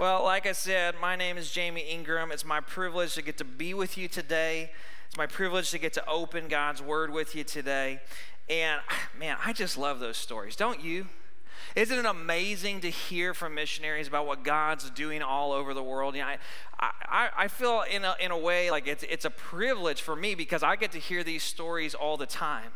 Well, like I said, my name is Jamie Ingram. It's my privilege to get to be with you today. It's my privilege to get to open God's Word with you today. And man, I just love those stories, don't you? Isn't it amazing to hear from missionaries about what God's doing all over the world? You know, I, I, I feel in a, in a way like it's, it's a privilege for me because I get to hear these stories all the time.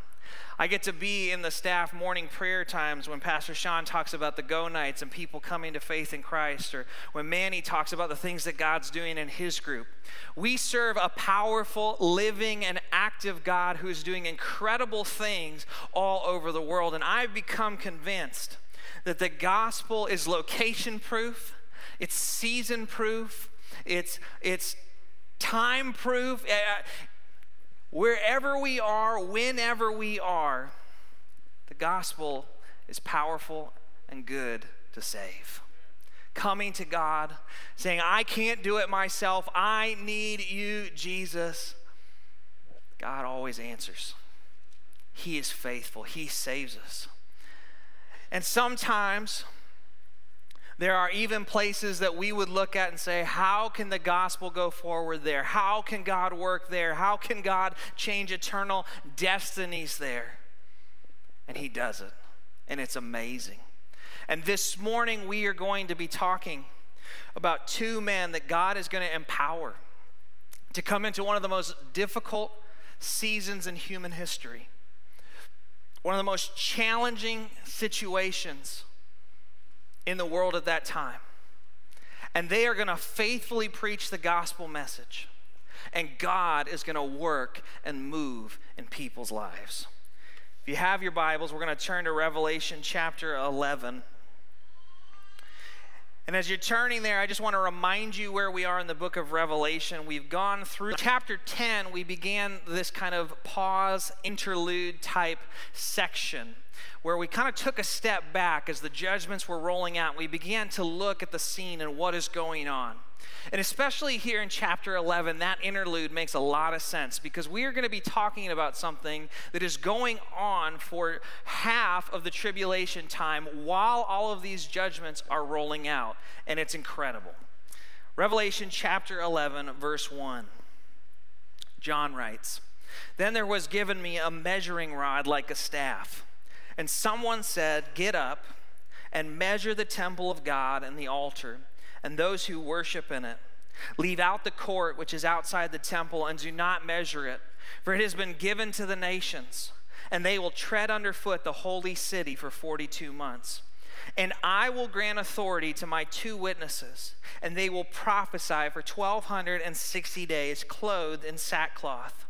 I get to be in the staff morning prayer times when Pastor Sean talks about the go nights and people coming to faith in Christ, or when Manny talks about the things that God's doing in his group. We serve a powerful, living, and active God who is doing incredible things all over the world. And I've become convinced that the gospel is location proof, it's season proof, it's, it's time proof. Eh, eh, Wherever we are, whenever we are, the gospel is powerful and good to save. Coming to God, saying, I can't do it myself, I need you, Jesus. God always answers. He is faithful, He saves us. And sometimes there are even places that we would look at and say, How can the gospel go forward there? How can God work there? How can God change eternal destinies there? And He does it. And it's amazing. And this morning, we are going to be talking about two men that God is going to empower to come into one of the most difficult seasons in human history, one of the most challenging situations in the world at that time. And they are going to faithfully preach the gospel message. And God is going to work and move in people's lives. If you have your Bibles, we're going to turn to Revelation chapter 11. And as you're turning there, I just want to remind you where we are in the book of Revelation. We've gone through chapter 10, we began this kind of pause, interlude type section where we kind of took a step back as the judgments were rolling out. We began to look at the scene and what is going on. And especially here in chapter 11, that interlude makes a lot of sense because we are going to be talking about something that is going on for half of the tribulation time while all of these judgments are rolling out. And it's incredible. Revelation chapter 11, verse 1. John writes Then there was given me a measuring rod like a staff and someone said, Get up and measure the temple of God and the altar and those who worship in it. Leave out the court which is outside the temple and do not measure it, for it has been given to the nations, and they will tread underfoot the holy city for 42 months. And I will grant authority to my two witnesses, and they will prophesy for 1260 days, clothed in sackcloth.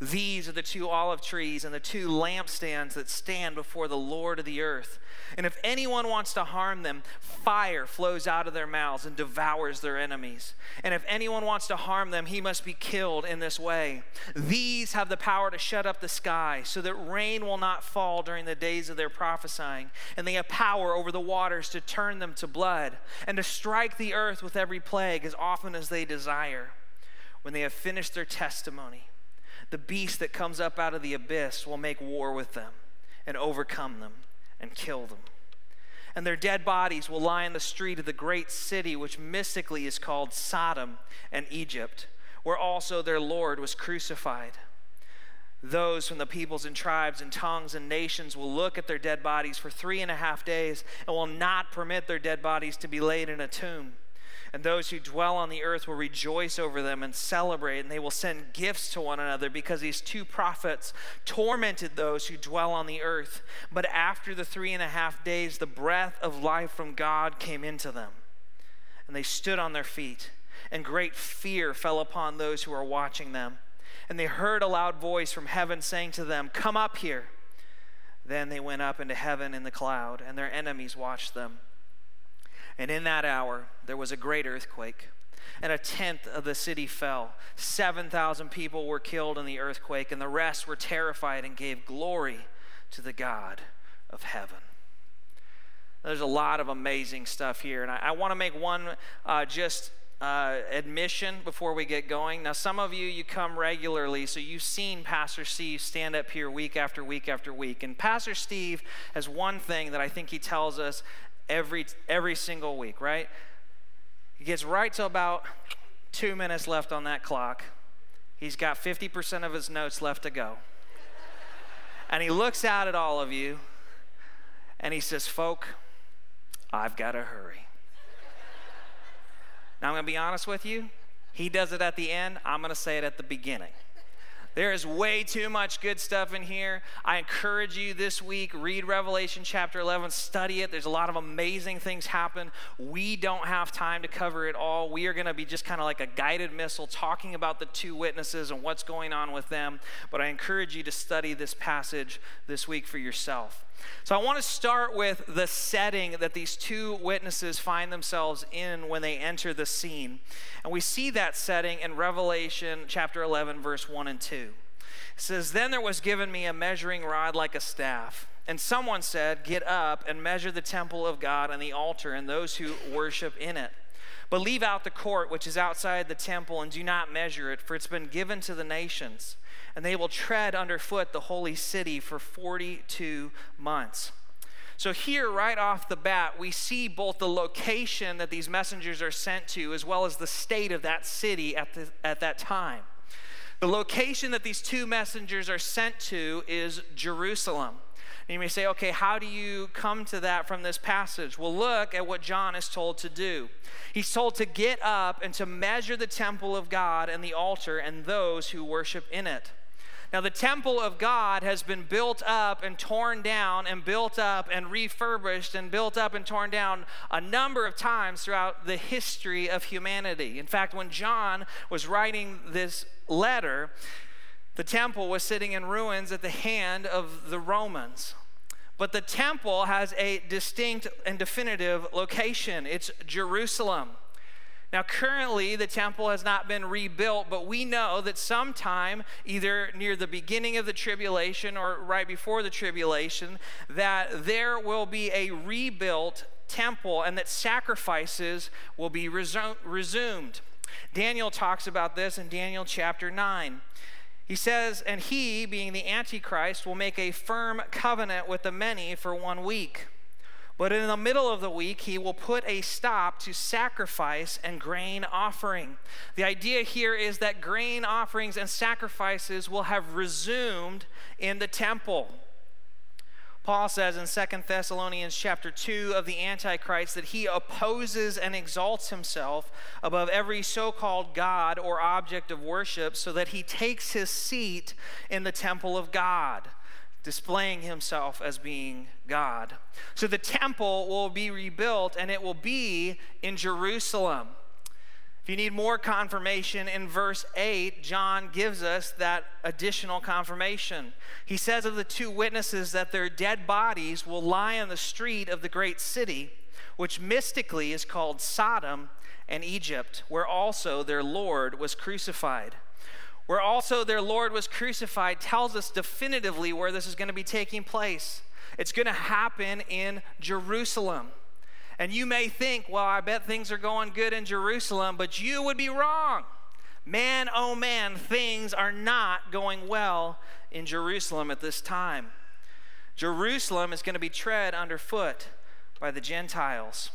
These are the two olive trees and the two lampstands that stand before the Lord of the earth. And if anyone wants to harm them, fire flows out of their mouths and devours their enemies. And if anyone wants to harm them, he must be killed in this way. These have the power to shut up the sky so that rain will not fall during the days of their prophesying. And they have power over the waters to turn them to blood and to strike the earth with every plague as often as they desire. When they have finished their testimony, the beast that comes up out of the abyss will make war with them and overcome them and kill them. And their dead bodies will lie in the street of the great city, which mystically is called Sodom and Egypt, where also their Lord was crucified. Those from the peoples and tribes and tongues and nations will look at their dead bodies for three and a half days and will not permit their dead bodies to be laid in a tomb and those who dwell on the earth will rejoice over them and celebrate, and they will send gifts to one another because these two prophets tormented those who dwell on the earth. But after the three and a half days, the breath of life from God came into them, and they stood on their feet, and great fear fell upon those who were watching them. And they heard a loud voice from heaven saying to them, Come up here. Then they went up into heaven in the cloud, and their enemies watched them. And in that hour, there was a great earthquake, and a tenth of the city fell. 7,000 people were killed in the earthquake, and the rest were terrified and gave glory to the God of heaven. There's a lot of amazing stuff here, and I, I want to make one uh, just uh, admission before we get going. Now, some of you, you come regularly, so you've seen Pastor Steve stand up here week after week after week. And Pastor Steve has one thing that I think he tells us every every single week, right? He gets right to about two minutes left on that clock. He's got 50% of his notes left to go. and he looks out at all of you and he says, Folk, I've got to hurry. now, I'm going to be honest with you. He does it at the end, I'm going to say it at the beginning. There is way too much good stuff in here. I encourage you this week, read Revelation chapter 11, study it. There's a lot of amazing things happen. We don't have time to cover it all. We are going to be just kind of like a guided missile talking about the two witnesses and what's going on with them. But I encourage you to study this passage this week for yourself. So I want to start with the setting that these two witnesses find themselves in when they enter the scene. And we see that setting in Revelation chapter 11, verse 1 and 2. It says, Then there was given me a measuring rod like a staff. And someone said, Get up and measure the temple of God and the altar and those who worship in it. But leave out the court which is outside the temple and do not measure it, for it's been given to the nations and they will tread underfoot the holy city for 42 months. So, here, right off the bat, we see both the location that these messengers are sent to as well as the state of that city at, the, at that time. The location that these two messengers are sent to is Jerusalem. And you may say, okay, how do you come to that from this passage? Well, look at what John is told to do. He's told to get up and to measure the temple of God and the altar and those who worship in it. Now, the temple of God has been built up and torn down and built up and refurbished and built up and torn down a number of times throughout the history of humanity. In fact, when John was writing this letter, the temple was sitting in ruins at the hand of the Romans. But the temple has a distinct and definitive location it's Jerusalem. Now, currently, the temple has not been rebuilt, but we know that sometime, either near the beginning of the tribulation or right before the tribulation, that there will be a rebuilt temple and that sacrifices will be resumed. Daniel talks about this in Daniel chapter 9. He says, And he, being the Antichrist, will make a firm covenant with the many for one week. But in the middle of the week, he will put a stop to sacrifice and grain offering. The idea here is that grain offerings and sacrifices will have resumed in the temple. Paul says in 2 Thessalonians chapter 2 of the Antichrist that he opposes and exalts himself above every so called God or object of worship so that he takes his seat in the temple of God displaying himself as being God. So the temple will be rebuilt and it will be in Jerusalem. If you need more confirmation, in verse 8, John gives us that additional confirmation. He says of the two witnesses that their dead bodies will lie on the street of the great city, which mystically is called Sodom and Egypt, where also their Lord was crucified where also their Lord was crucified, tells us definitively where this is going to be taking place. It's going to happen in Jerusalem. And you may think, well, I bet things are going good in Jerusalem, but you would be wrong. Man, oh man, things are not going well in Jerusalem at this time. Jerusalem is going to be tread underfoot by the Gentiles.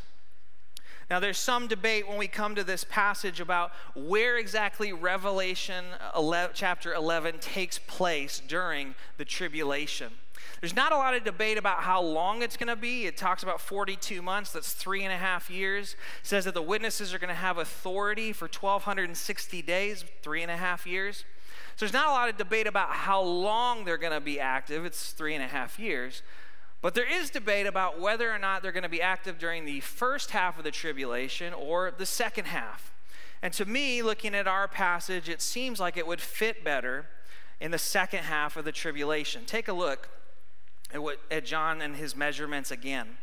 Now, there's some debate when we come to this passage about where exactly Revelation 11, chapter 11 takes place during the tribulation. There's not a lot of debate about how long it's going to be. It talks about 42 months, that's three and a half years. It says that the witnesses are going to have authority for 1,260 days, three and a half years. So there's not a lot of debate about how long they're going to be active. It's three and a half years. But there is debate about whether or not they're going to be active during the first half of the tribulation or the second half. And to me, looking at our passage, it seems like it would fit better in the second half of the tribulation. Take a look at, what, at John and his measurements again.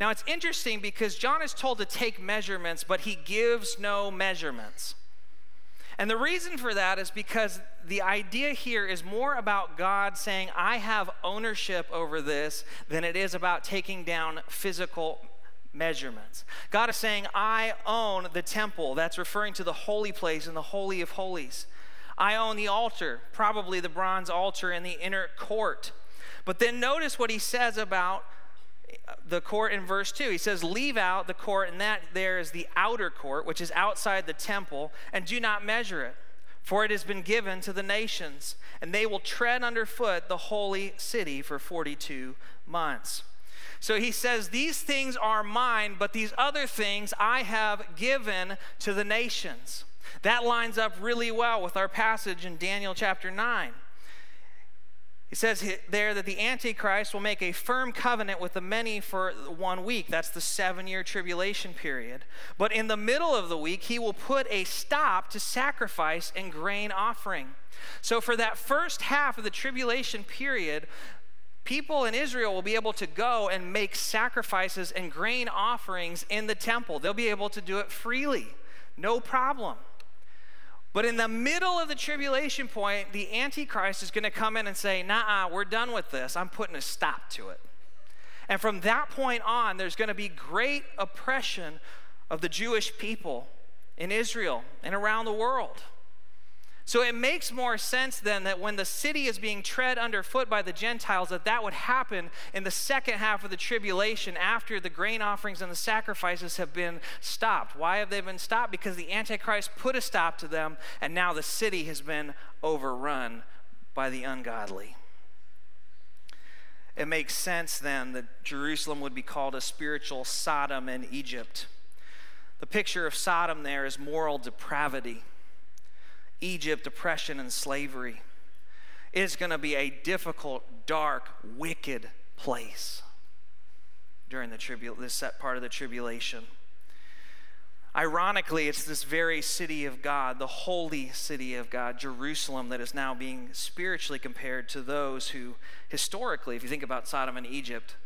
Now, it's interesting because John is told to take measurements, but he gives no measurements. And the reason for that is because the idea here is more about God saying, I have ownership over this than it is about taking down physical measurements. God is saying, I own the temple. That's referring to the holy place and the Holy of Holies. I own the altar, probably the bronze altar in the inner court. But then notice what he says about the court in verse 2. He says, Leave out the court, and that there is the outer court, which is outside the temple, and do not measure it. For it has been given to the nations, and they will tread underfoot the holy city for 42 months. So he says, These things are mine, but these other things I have given to the nations. That lines up really well with our passage in Daniel chapter 9. He says there that the Antichrist will make a firm covenant with the many for one week. That's the seven year tribulation period. But in the middle of the week, he will put a stop to sacrifice and grain offering. So, for that first half of the tribulation period, people in Israel will be able to go and make sacrifices and grain offerings in the temple. They'll be able to do it freely, no problem. But in the middle of the tribulation point, the Antichrist is going to come in and say, Nah, we're done with this. I'm putting a stop to it. And from that point on, there's going to be great oppression of the Jewish people in Israel and around the world. So it makes more sense then that when the city is being tread underfoot by the Gentiles, that that would happen in the second half of the tribulation after the grain offerings and the sacrifices have been stopped. Why have they been stopped? Because the Antichrist put a stop to them, and now the city has been overrun by the ungodly. It makes sense then that Jerusalem would be called a spiritual Sodom in Egypt. The picture of Sodom there is moral depravity Egypt, oppression, and slavery. It's going to be a difficult, dark, wicked place during the tribu- this set part of the tribulation. Ironically, it's this very city of God, the holy city of God, Jerusalem, that is now being spiritually compared to those who, historically, if you think about Sodom and Egypt,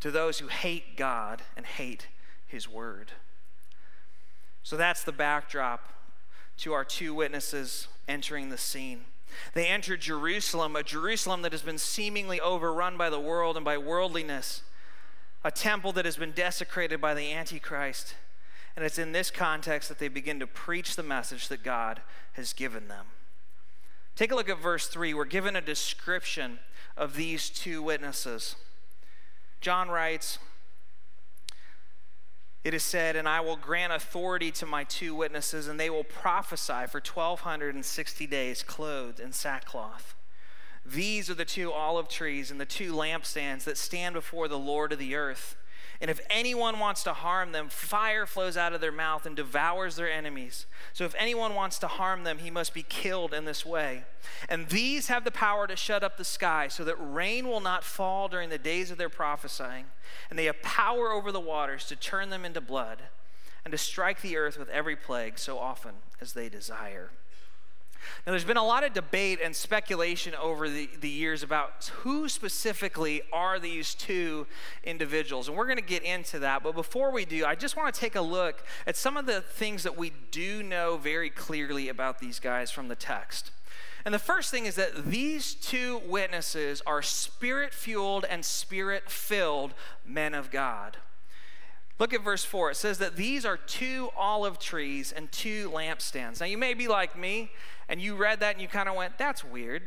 to those who hate God and hate His word. So that's the backdrop to our two witnesses entering the scene. They enter Jerusalem, a Jerusalem that has been seemingly overrun by the world and by worldliness, a temple that has been desecrated by the Antichrist. And it's in this context that they begin to preach the message that God has given them. Take a look at verse 3. We're given a description of these two witnesses. John writes, it is said, And I will grant authority to my two witnesses, and they will prophesy for 1260 days, clothed in sackcloth. These are the two olive trees and the two lampstands that stand before the Lord of the earth. And if anyone wants to harm them, fire flows out of their mouth and devours their enemies. So if anyone wants to harm them, he must be killed in this way. And these have the power to shut up the sky so that rain will not fall during the days of their prophesying. And they have power over the waters to turn them into blood and to strike the earth with every plague so often as they desire. Now, there's been a lot of debate and speculation over the, the years about who specifically are these two individuals. And we're going to get into that. But before we do, I just want to take a look at some of the things that we do know very clearly about these guys from the text. And the first thing is that these two witnesses are spirit fueled and spirit filled men of God. Look at verse 4. It says that these are two olive trees and two lampstands. Now, you may be like me and you read that and you kind of went, that's weird.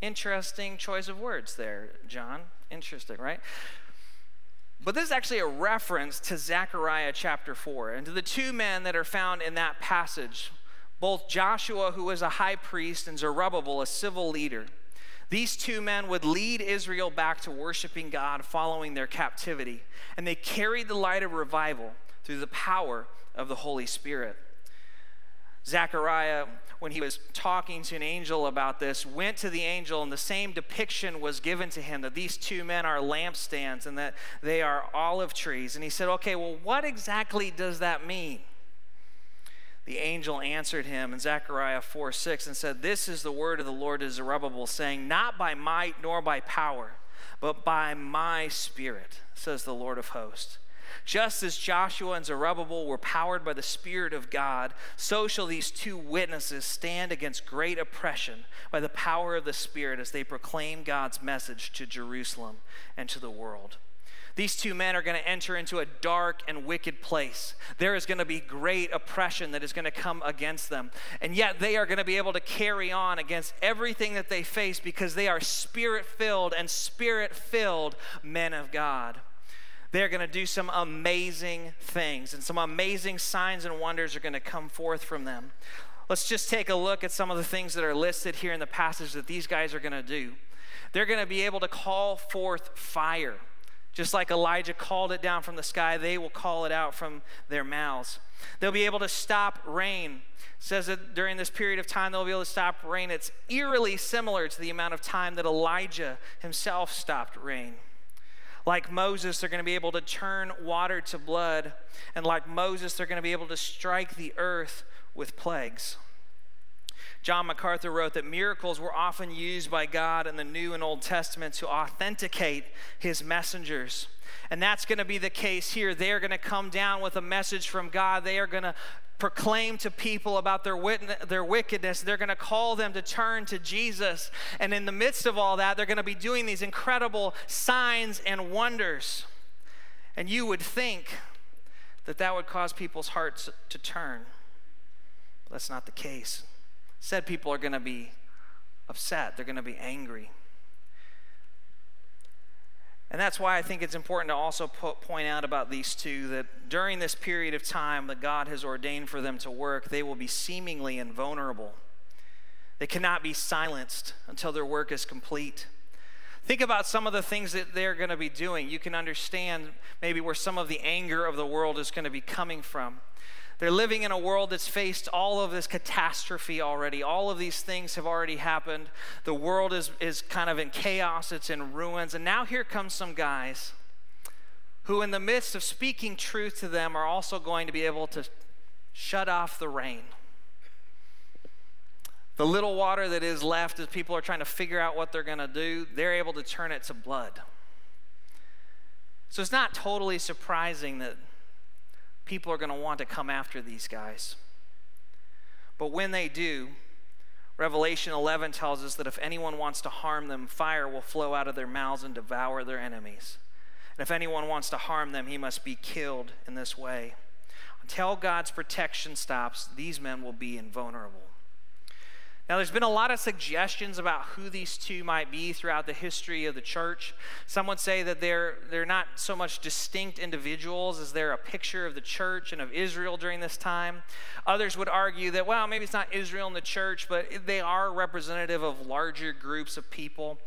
Interesting choice of words there, John. Interesting, right? But this is actually a reference to Zechariah chapter 4 and to the two men that are found in that passage both Joshua, who was a high priest, and Zerubbabel, a civil leader. These two men would lead Israel back to worshiping God following their captivity, and they carried the light of revival through the power of the Holy Spirit. Zechariah, when he was talking to an angel about this, went to the angel, and the same depiction was given to him that these two men are lampstands and that they are olive trees. And he said, Okay, well, what exactly does that mean? The angel answered him in Zechariah 4 6 and said, This is the word of the Lord to Zerubbabel, saying, Not by might nor by power, but by my spirit, says the Lord of hosts. Just as Joshua and Zerubbabel were powered by the Spirit of God, so shall these two witnesses stand against great oppression by the power of the Spirit as they proclaim God's message to Jerusalem and to the world. These two men are going to enter into a dark and wicked place. There is going to be great oppression that is going to come against them. And yet they are going to be able to carry on against everything that they face because they are spirit filled and spirit filled men of God. They're going to do some amazing things, and some amazing signs and wonders are going to come forth from them. Let's just take a look at some of the things that are listed here in the passage that these guys are going to do. They're going to be able to call forth fire. Just like Elijah called it down from the sky, they will call it out from their mouths. They'll be able to stop rain. It says that during this period of time, they'll be able to stop rain. It's eerily similar to the amount of time that Elijah himself stopped rain. Like Moses, they're going to be able to turn water to blood. And like Moses, they're going to be able to strike the earth with plagues. John MacArthur wrote that miracles were often used by God in the New and Old Testament to authenticate his messengers. And that's going to be the case here. They are going to come down with a message from God. They are going to proclaim to people about their, wit- their wickedness. They're going to call them to turn to Jesus. And in the midst of all that, they're going to be doing these incredible signs and wonders. And you would think that that would cause people's hearts to turn. But that's not the case said people are going to be upset, they're going to be angry. And that's why I think it's important to also point out about these two that during this period of time that God has ordained for them to work, they will be seemingly invulnerable. They cannot be silenced until their work is complete. Think about some of the things that they're going to be doing. You can understand maybe where some of the anger of the world is going to be coming from. They're living in a world that's faced all of this catastrophe already. All of these things have already happened. The world is, is kind of in chaos, it's in ruins. And now here comes some guys who, in the midst of speaking truth to them, are also going to be able to shut off the rain. The little water that is left as people are trying to figure out what they're going to do, they're able to turn it to blood. So it's not totally surprising that people are going to want to come after these guys. But when they do, Revelation 11 tells us that if anyone wants to harm them, fire will flow out of their mouths and devour their enemies. And if anyone wants to harm them, he must be killed in this way. Until God's protection stops, these men will be invulnerable. Now, there's been a lot of suggestions about who these two might be throughout the history of the church. Some would say that they're, they're not so much distinct individuals as they're a picture of the church and of Israel during this time. Others would argue that, well, maybe it's not Israel and the church, but they are representative of larger groups of people.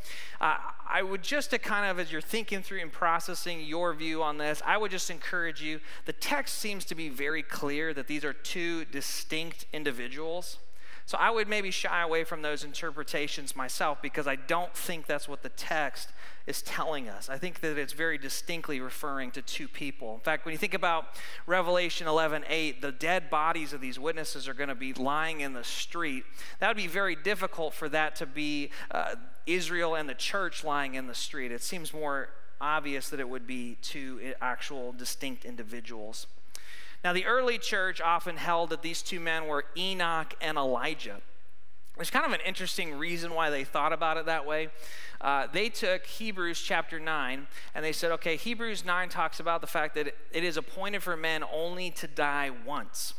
Uh, I would just to kind of, as you're thinking through and processing your view on this, I would just encourage you. The text seems to be very clear that these are two distinct individuals. So I would maybe shy away from those interpretations myself because I don't think that's what the text is telling us. I think that it's very distinctly referring to two people. In fact, when you think about Revelation 11 8, the dead bodies of these witnesses are going to be lying in the street. That would be very difficult for that to be uh, Israel and the church lying in the street. It seems more obvious that it would be two actual distinct individuals. Now, the early church often held that these two men were Enoch and Elijah. There's kind of an interesting reason why they thought about it that way. Uh, they took Hebrews chapter 9 and they said, okay, Hebrews 9 talks about the fact that it is appointed for men only to die once.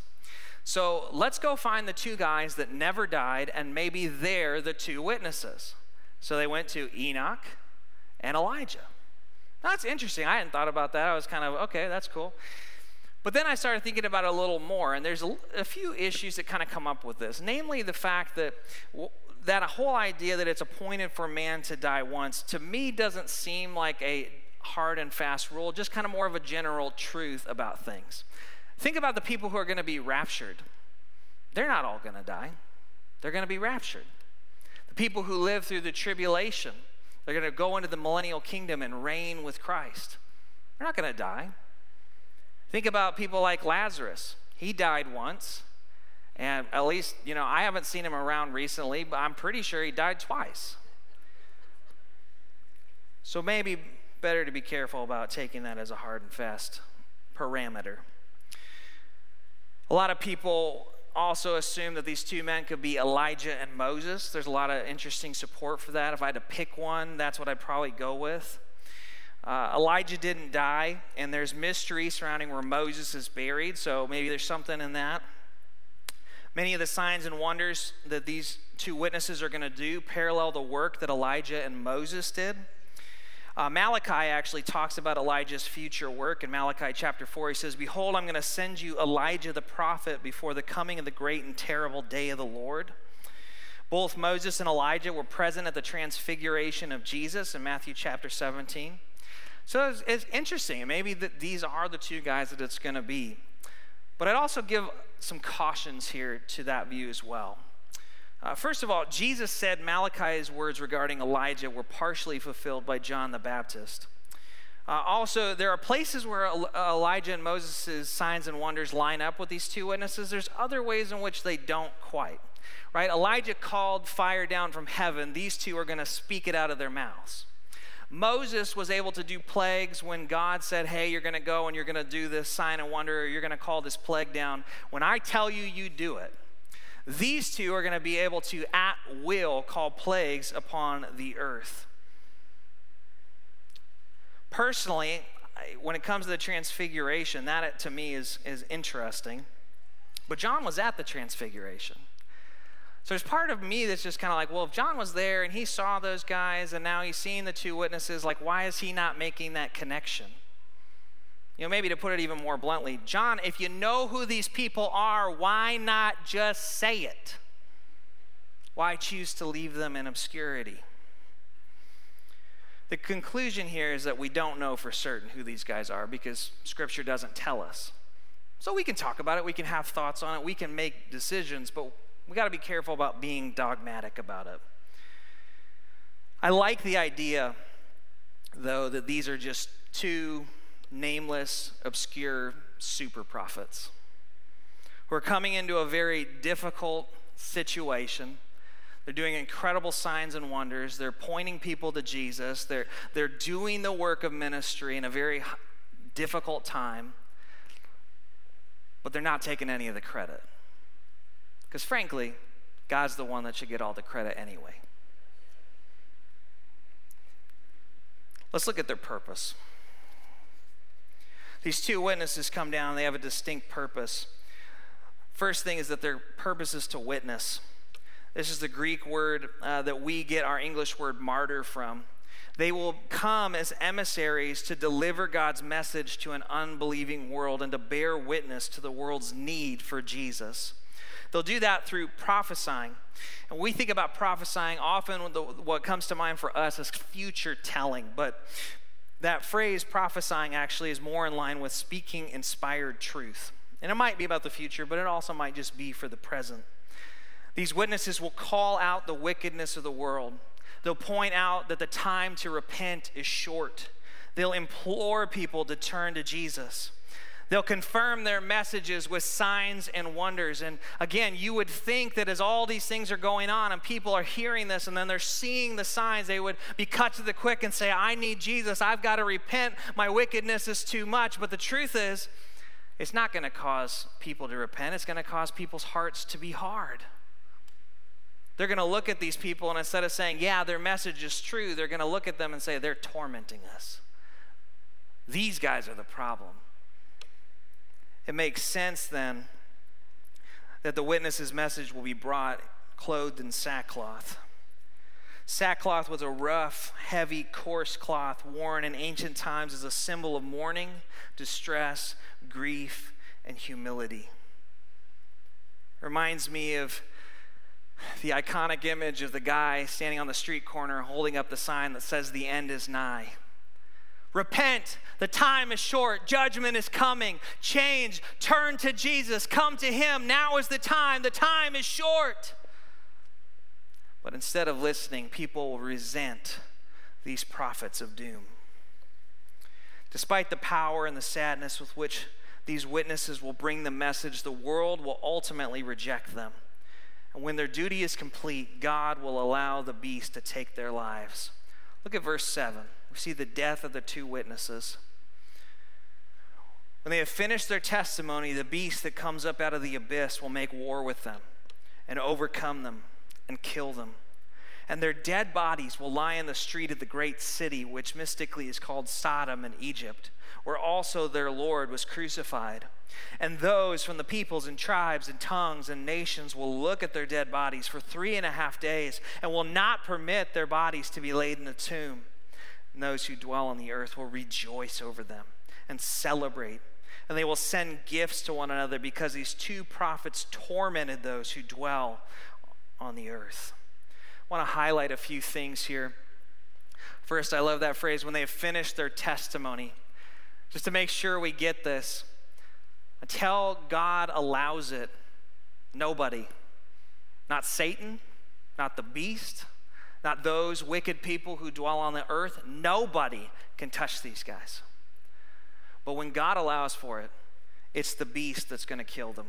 So let's go find the two guys that never died, and maybe they're the two witnesses. So they went to Enoch and Elijah. That's interesting. I hadn't thought about that. I was kind of, okay, that's cool. But then I started thinking about it a little more, and there's a, a few issues that kind of come up with this. Namely, the fact that that whole idea that it's appointed for man to die once, to me, doesn't seem like a hard and fast rule, just kind of more of a general truth about things. Think about the people who are going to be raptured. They're not all going to die, they're going to be raptured. The people who live through the tribulation, they're going to go into the millennial kingdom and reign with Christ. They're not going to die. Think about people like Lazarus. He died once. And at least, you know, I haven't seen him around recently, but I'm pretty sure he died twice. So maybe better to be careful about taking that as a hard and fast parameter. A lot of people also assume that these two men could be Elijah and Moses. There's a lot of interesting support for that. If I had to pick one, that's what I'd probably go with. Uh, Elijah didn't die, and there's mystery surrounding where Moses is buried, so maybe there's something in that. Many of the signs and wonders that these two witnesses are going to do parallel the work that Elijah and Moses did. Uh, Malachi actually talks about Elijah's future work. In Malachi chapter 4, he says, Behold, I'm going to send you Elijah the prophet before the coming of the great and terrible day of the Lord. Both Moses and Elijah were present at the transfiguration of Jesus in Matthew chapter 17. So it's, it's interesting. Maybe that these are the two guys that it's going to be. But I'd also give some cautions here to that view as well. Uh, first of all, Jesus said Malachi's words regarding Elijah were partially fulfilled by John the Baptist. Uh, also, there are places where Elijah and Moses' signs and wonders line up with these two witnesses. There's other ways in which they don't quite. Right? Elijah called fire down from heaven. These two are going to speak it out of their mouths. Moses was able to do plagues when God said, Hey, you're going to go and you're going to do this sign and wonder, or you're going to call this plague down. When I tell you, you do it. These two are going to be able to, at will, call plagues upon the earth. Personally, when it comes to the transfiguration, that to me is, is interesting. But John was at the transfiguration. So there's part of me that's just kind of like, well, if John was there and he saw those guys and now he's seeing the two witnesses, like, why is he not making that connection? You know, maybe to put it even more bluntly, John, if you know who these people are, why not just say it? Why choose to leave them in obscurity? The conclusion here is that we don't know for certain who these guys are because Scripture doesn't tell us. So we can talk about it, we can have thoughts on it, we can make decisions, but we got to be careful about being dogmatic about it. I like the idea, though, that these are just two nameless, obscure super prophets who are coming into a very difficult situation. They're doing incredible signs and wonders. They're pointing people to Jesus. They're, they're doing the work of ministry in a very difficult time, but they're not taking any of the credit. Because frankly, God's the one that should get all the credit anyway. Let's look at their purpose. These two witnesses come down, they have a distinct purpose. First thing is that their purpose is to witness. This is the Greek word uh, that we get our English word martyr from. They will come as emissaries to deliver God's message to an unbelieving world and to bear witness to the world's need for Jesus. They'll do that through prophesying. And we think about prophesying, often what comes to mind for us is future telling. But that phrase, prophesying, actually is more in line with speaking inspired truth. And it might be about the future, but it also might just be for the present. These witnesses will call out the wickedness of the world. They'll point out that the time to repent is short. They'll implore people to turn to Jesus. They'll confirm their messages with signs and wonders. And again, you would think that as all these things are going on and people are hearing this and then they're seeing the signs, they would be cut to the quick and say, I need Jesus. I've got to repent. My wickedness is too much. But the truth is, it's not going to cause people to repent, it's going to cause people's hearts to be hard. They're going to look at these people and instead of saying, Yeah, their message is true, they're going to look at them and say, They're tormenting us. These guys are the problem. It makes sense then that the witness's message will be brought clothed in sackcloth. Sackcloth was a rough, heavy, coarse cloth worn in ancient times as a symbol of mourning, distress, grief, and humility. Reminds me of the iconic image of the guy standing on the street corner holding up the sign that says, The end is nigh. Repent. The time is short. Judgment is coming. Change. Turn to Jesus. Come to Him. Now is the time. The time is short. But instead of listening, people will resent these prophets of doom. Despite the power and the sadness with which these witnesses will bring the message, the world will ultimately reject them. And when their duty is complete, God will allow the beast to take their lives. Look at verse 7. We see the death of the two witnesses. When they have finished their testimony, the beast that comes up out of the abyss will make war with them and overcome them and kill them. and their dead bodies will lie in the street of the great city, which mystically is called Sodom in Egypt, where also their Lord was crucified. And those from the peoples and tribes and tongues and nations will look at their dead bodies for three and a half days and will not permit their bodies to be laid in a tomb. And those who dwell on the earth will rejoice over them and celebrate. And they will send gifts to one another because these two prophets tormented those who dwell on the earth. I want to highlight a few things here. First, I love that phrase when they have finished their testimony. Just to make sure we get this, until God allows it, nobody, not Satan, not the beast, not those wicked people who dwell on the earth, nobody can touch these guys. But when God allows for it, it's the beast that's going to kill them.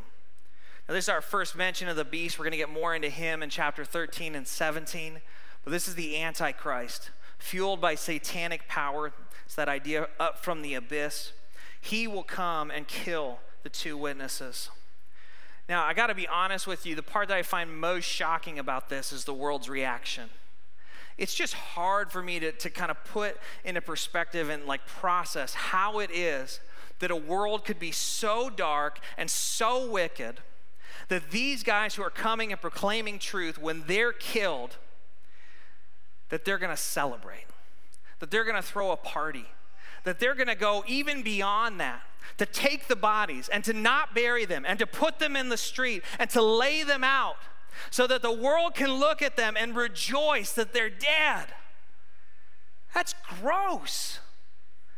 Now, this is our first mention of the beast. We're going to get more into him in chapter 13 and 17. But this is the Antichrist, fueled by satanic power. It's that idea up from the abyss. He will come and kill the two witnesses. Now, I got to be honest with you, the part that I find most shocking about this is the world's reaction it's just hard for me to, to kind of put into perspective and like process how it is that a world could be so dark and so wicked that these guys who are coming and proclaiming truth, when they're killed, that they're going to celebrate, that they're going to throw a party, that they're going to go even beyond that, to take the bodies and to not bury them and to put them in the street and to lay them out so that the world can look at them and rejoice that they're dead. That's gross.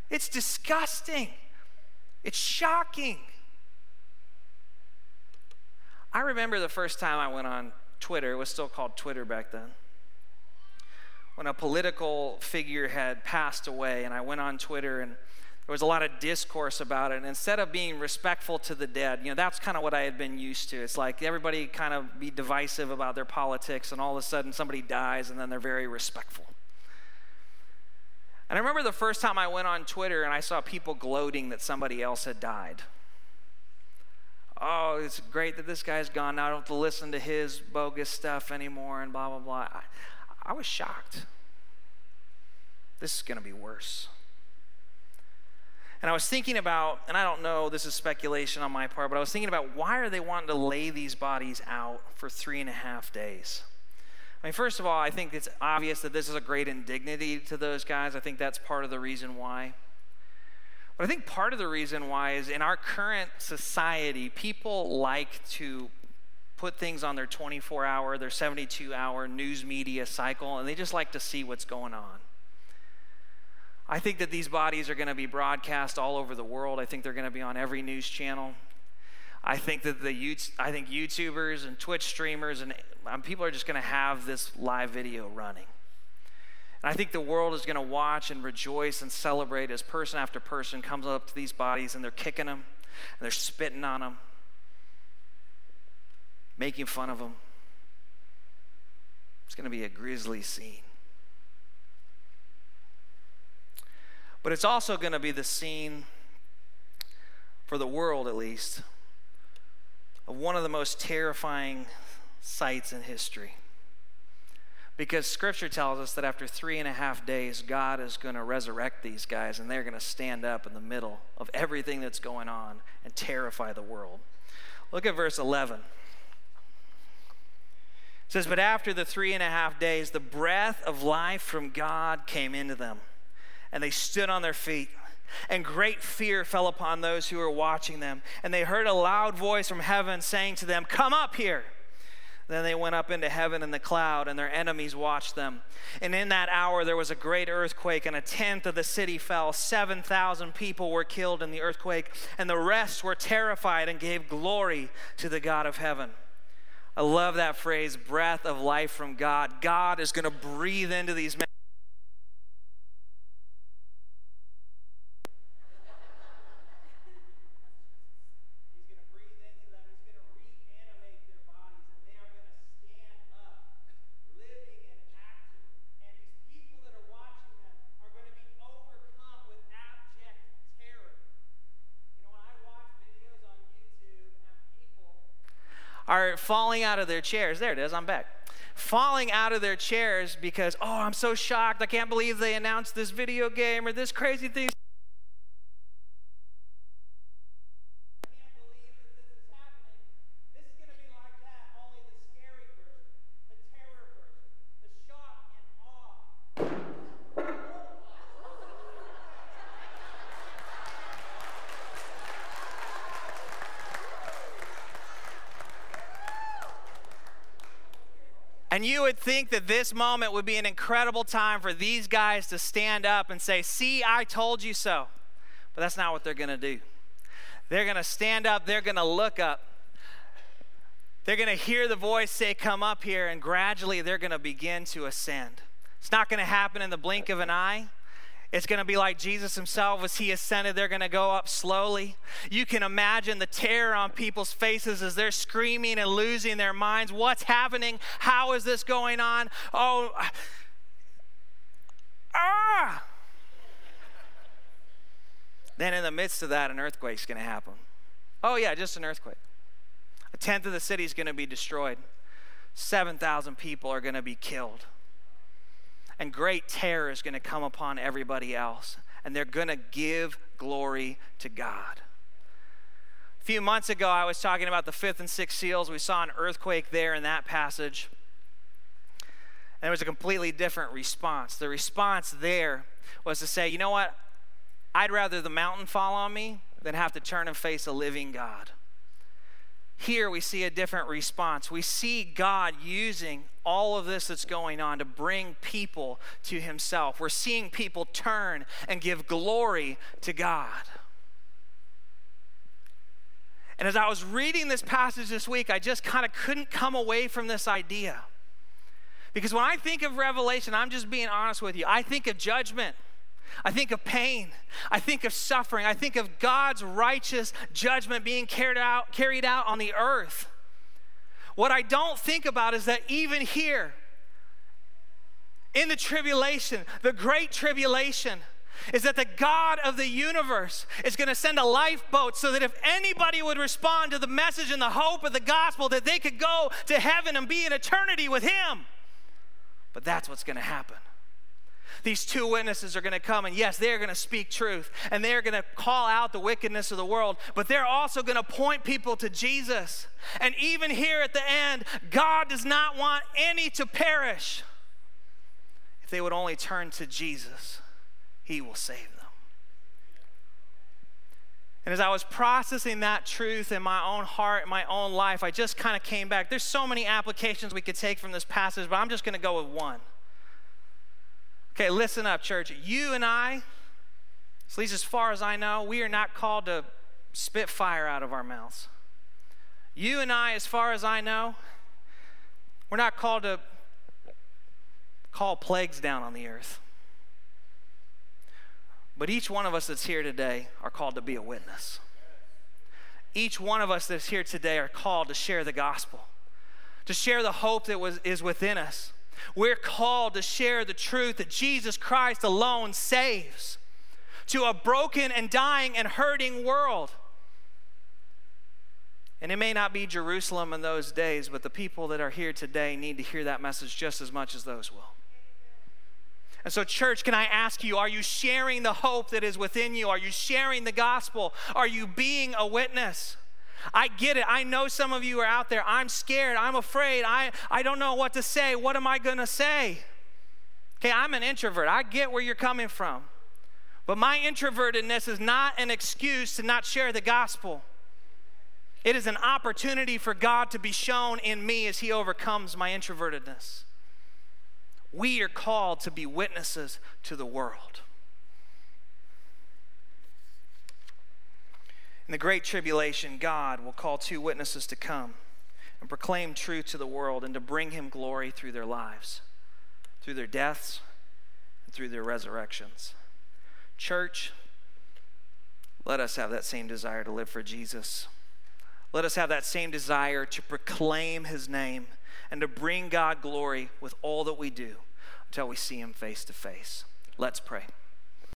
It's disgusting. It's shocking. I remember the first time I went on Twitter, it was still called Twitter back then, when a political figure had passed away, and I went on Twitter and there was a lot of discourse about it. And instead of being respectful to the dead, you know, that's kind of what I had been used to. It's like everybody kind of be divisive about their politics, and all of a sudden somebody dies, and then they're very respectful. And I remember the first time I went on Twitter and I saw people gloating that somebody else had died. Oh, it's great that this guy's gone. Now I don't have to listen to his bogus stuff anymore, and blah, blah, blah. I, I was shocked. This is going to be worse. And I was thinking about, and I don't know, this is speculation on my part, but I was thinking about why are they wanting to lay these bodies out for three and a half days? I mean, first of all, I think it's obvious that this is a great indignity to those guys. I think that's part of the reason why. But I think part of the reason why is in our current society, people like to put things on their 24 hour, their 72 hour news media cycle, and they just like to see what's going on. I think that these bodies are going to be broadcast all over the world. I think they're going to be on every news channel. I think that the I think YouTubers and Twitch streamers and um, people are just going to have this live video running. And I think the world is going to watch and rejoice and celebrate as person after person comes up to these bodies and they're kicking them and they're spitting on them, making fun of them. It's going to be a grisly scene. But it's also going to be the scene, for the world at least, of one of the most terrifying sights in history. Because scripture tells us that after three and a half days, God is going to resurrect these guys and they're going to stand up in the middle of everything that's going on and terrify the world. Look at verse 11. It says, But after the three and a half days, the breath of life from God came into them and they stood on their feet. And great fear fell upon those who were watching them. And they heard a loud voice from heaven saying to them, Come up here. Then they went up into heaven in the cloud, and their enemies watched them. And in that hour there was a great earthquake, and a tenth of the city fell. 7,000 people were killed in the earthquake, and the rest were terrified and gave glory to the God of heaven. I love that phrase, breath of life from God. God is going to breathe into these men. Are falling out of their chairs. There it is, I'm back. falling out of their chairs because, oh, I'm so shocked. I can't believe they announced this video game or this crazy thing. You would think that this moment would be an incredible time for these guys to stand up and say, See, I told you so. But that's not what they're going to do. They're going to stand up, they're going to look up, they're going to hear the voice say, Come up here, and gradually they're going to begin to ascend. It's not going to happen in the blink of an eye. It's going to be like Jesus himself as he ascended. They're going to go up slowly. You can imagine the terror on people's faces as they're screaming and losing their minds. What's happening? How is this going on? Oh, ah! then, in the midst of that, an earthquake's going to happen. Oh, yeah, just an earthquake. A tenth of the city is going to be destroyed, 7,000 people are going to be killed and great terror is going to come upon everybody else, and they're going to give glory to God. A few months ago, I was talking about the fifth and sixth seals. We saw an earthquake there in that passage. And it was a completely different response. The response there was to say, you know what? I'd rather the mountain fall on me than have to turn and face a living God. Here we see a different response. We see God using all of this that's going on to bring people to Himself. We're seeing people turn and give glory to God. And as I was reading this passage this week, I just kind of couldn't come away from this idea. Because when I think of Revelation, I'm just being honest with you, I think of judgment. I think of pain. I think of suffering. I think of God's righteous judgment being carried out, carried out on the earth. What I don't think about is that even here, in the tribulation, the great tribulation, is that the God of the universe is going to send a lifeboat so that if anybody would respond to the message and the hope of the gospel, that they could go to heaven and be in eternity with Him. But that's what's going to happen. These two witnesses are going to come, and yes, they're going to speak truth, and they're going to call out the wickedness of the world, but they're also going to point people to Jesus. And even here at the end, God does not want any to perish. If they would only turn to Jesus, He will save them. And as I was processing that truth in my own heart, in my own life, I just kind of came back. There's so many applications we could take from this passage, but I'm just going to go with one. Okay, listen up, church. You and I, at least as far as I know, we are not called to spit fire out of our mouths. You and I, as far as I know, we're not called to call plagues down on the earth. But each one of us that's here today are called to be a witness. Each one of us that's here today are called to share the gospel, to share the hope that was, is within us. We're called to share the truth that Jesus Christ alone saves to a broken and dying and hurting world. And it may not be Jerusalem in those days, but the people that are here today need to hear that message just as much as those will. And so, church, can I ask you, are you sharing the hope that is within you? Are you sharing the gospel? Are you being a witness? I get it. I know some of you are out there. I'm scared. I'm afraid. I, I don't know what to say. What am I going to say? Okay, I'm an introvert. I get where you're coming from. But my introvertedness is not an excuse to not share the gospel. It is an opportunity for God to be shown in me as He overcomes my introvertedness. We are called to be witnesses to the world. In the Great Tribulation, God will call two witnesses to come and proclaim truth to the world and to bring Him glory through their lives, through their deaths, and through their resurrections. Church, let us have that same desire to live for Jesus. Let us have that same desire to proclaim His name and to bring God glory with all that we do until we see Him face to face. Let's pray.